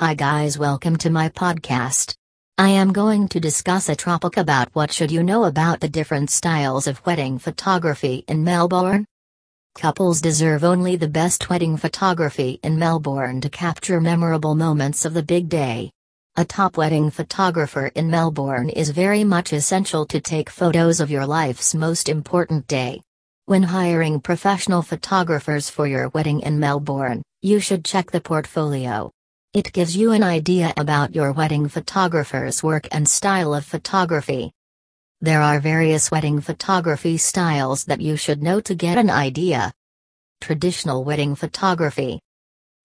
Hi guys, welcome to my podcast. I am going to discuss a topic about what should you know about the different styles of wedding photography in Melbourne. Couples deserve only the best wedding photography in Melbourne to capture memorable moments of the big day. A top wedding photographer in Melbourne is very much essential to take photos of your life's most important day. When hiring professional photographers for your wedding in Melbourne, you should check the portfolio. It gives you an idea about your wedding photographer's work and style of photography. There are various wedding photography styles that you should know to get an idea. Traditional wedding photography.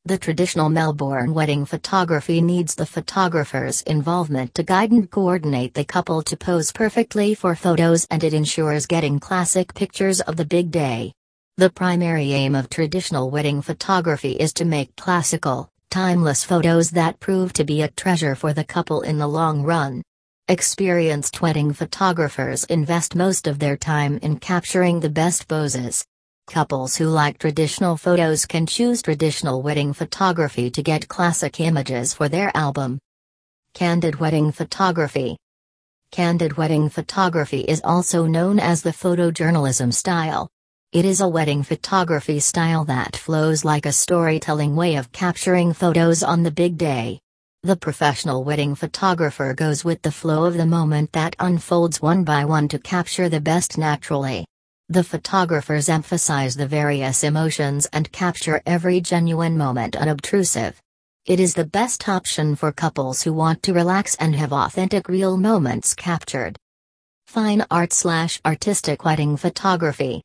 The traditional Melbourne wedding photography needs the photographer's involvement to guide and coordinate the couple to pose perfectly for photos and it ensures getting classic pictures of the big day. The primary aim of traditional wedding photography is to make classical, timeless photos that prove to be a treasure for the couple in the long run. Experienced wedding photographers invest most of their time in capturing the best poses. Couples who like traditional photos can choose traditional wedding photography to get classic images for their album. Candid wedding photography. Candid wedding photography is also known as the photojournalism style. It is a wedding photography style that flows like a storytelling way of capturing photos on the big day. The professional wedding photographer goes with the flow of the moment that unfolds one by one to capture the best naturally. The photographers emphasize the various emotions and capture every genuine moment unobtrusive. It is the best option for couples who want to relax and have authentic real moments captured. Fine art slash artistic wedding photography.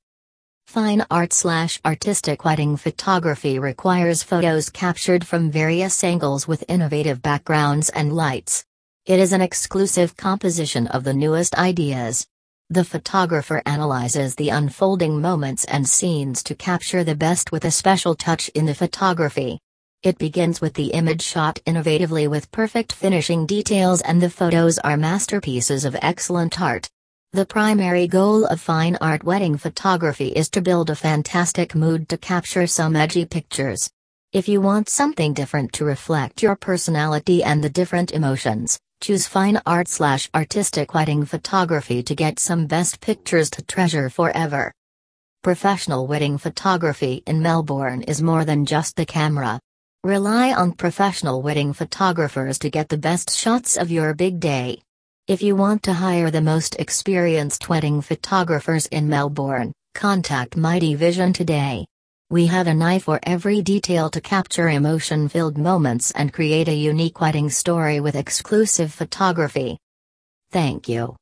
Fine art slash artistic wedding photography requires photos captured from various angles with innovative backgrounds and lights. It is an exclusive composition of the newest ideas, the photographer analyzes the unfolding moments and scenes to capture the best with a special touch in the photography. It begins with the image shot innovatively with perfect finishing details, and the photos are masterpieces of excellent art. The primary goal of fine art wedding photography is to build a fantastic mood to capture some edgy pictures. If you want something different to reflect your personality and the different emotions, Choose fine art slash artistic wedding photography to get some best pictures to treasure forever. Professional wedding photography in Melbourne is more than just the camera. Rely on professional wedding photographers to get the best shots of your big day. If you want to hire the most experienced wedding photographers in Melbourne, contact Mighty Vision today. We have an eye for every detail to capture emotion filled moments and create a unique wedding story with exclusive photography. Thank you.